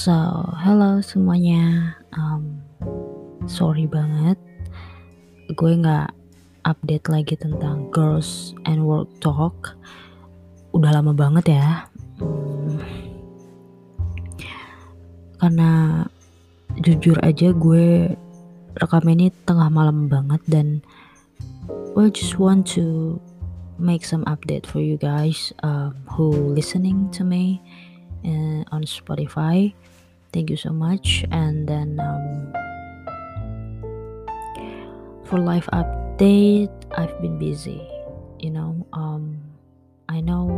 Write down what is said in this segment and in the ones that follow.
So, hello semuanya. Um, sorry banget, gue nggak update lagi tentang girls and work talk. Udah lama banget ya. Hmm, karena jujur aja gue rekam ini tengah malam banget dan well just want to make some update for you guys um, who listening to me uh, on Spotify. Thank you so much. And then um, for life update, I've been busy. You know, um, I know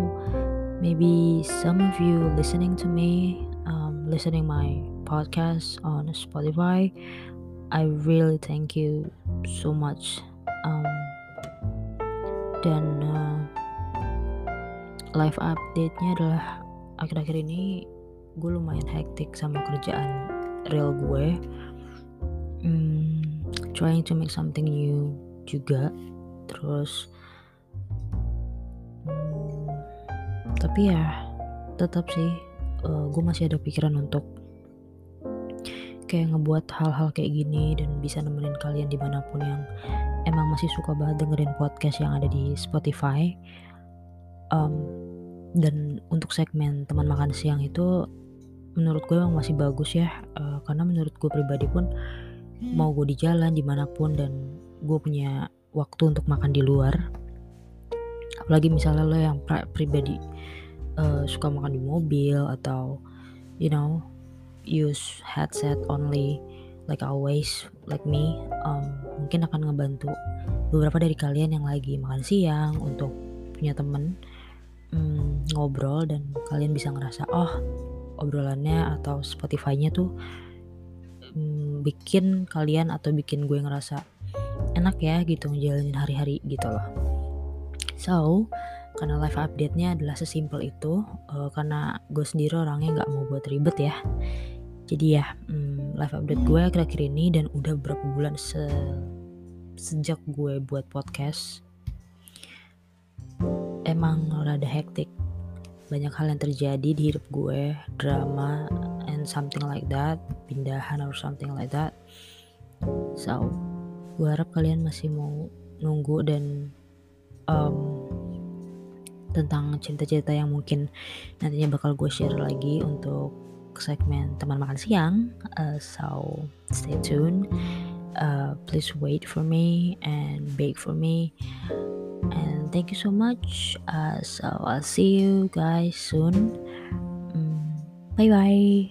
maybe some of you listening to me, um, listening my podcast on Spotify. I really thank you so much. Um, dan uh, live update-nya adalah akhir-akhir ini gue lumayan hektik sama kerjaan real gue. Hmm, trying to make something new juga. Terus hmm, tapi ya tetap sih uh, gue masih ada pikiran untuk kayak ngebuat hal-hal kayak gini dan bisa nemenin kalian di mana pun yang emang masih suka banget dengerin podcast yang ada di Spotify. Um, dan untuk segmen teman makan siang itu menurut gue emang masih bagus ya uh, karena menurut gue pribadi pun mau gue di jalan di mana pun dan gue punya waktu untuk makan di luar. Apalagi misalnya lo yang pribadi uh, suka makan di mobil atau you know use headset only like always like me um, mungkin akan ngebantu beberapa dari kalian yang lagi makan siang untuk punya temen hmm, ngobrol dan kalian bisa ngerasa oh obrolannya atau Spotify-nya tuh hmm, bikin kalian atau bikin gue ngerasa enak ya gitu ngejalanin hari-hari gitu loh. So karena live update-nya adalah sesimpel itu uh, karena gue sendiri orangnya nggak mau buat ribet ya. Jadi ya hmm, live update gue akhir-akhir ini dan udah beberapa bulan se sejak gue buat podcast emang rada hektik. Banyak hal yang terjadi di hidup gue drama and something like that pindahan or something like that. So gue harap kalian masih mau nunggu dan um, tentang cerita-cerita yang mungkin nantinya bakal gue share lagi untuk segmen teman makan siang. Uh, so stay tuned. Uh, please wait for me and bake for me and thank you so much. Uh, so i'll see you guys soon. Mm, bye bye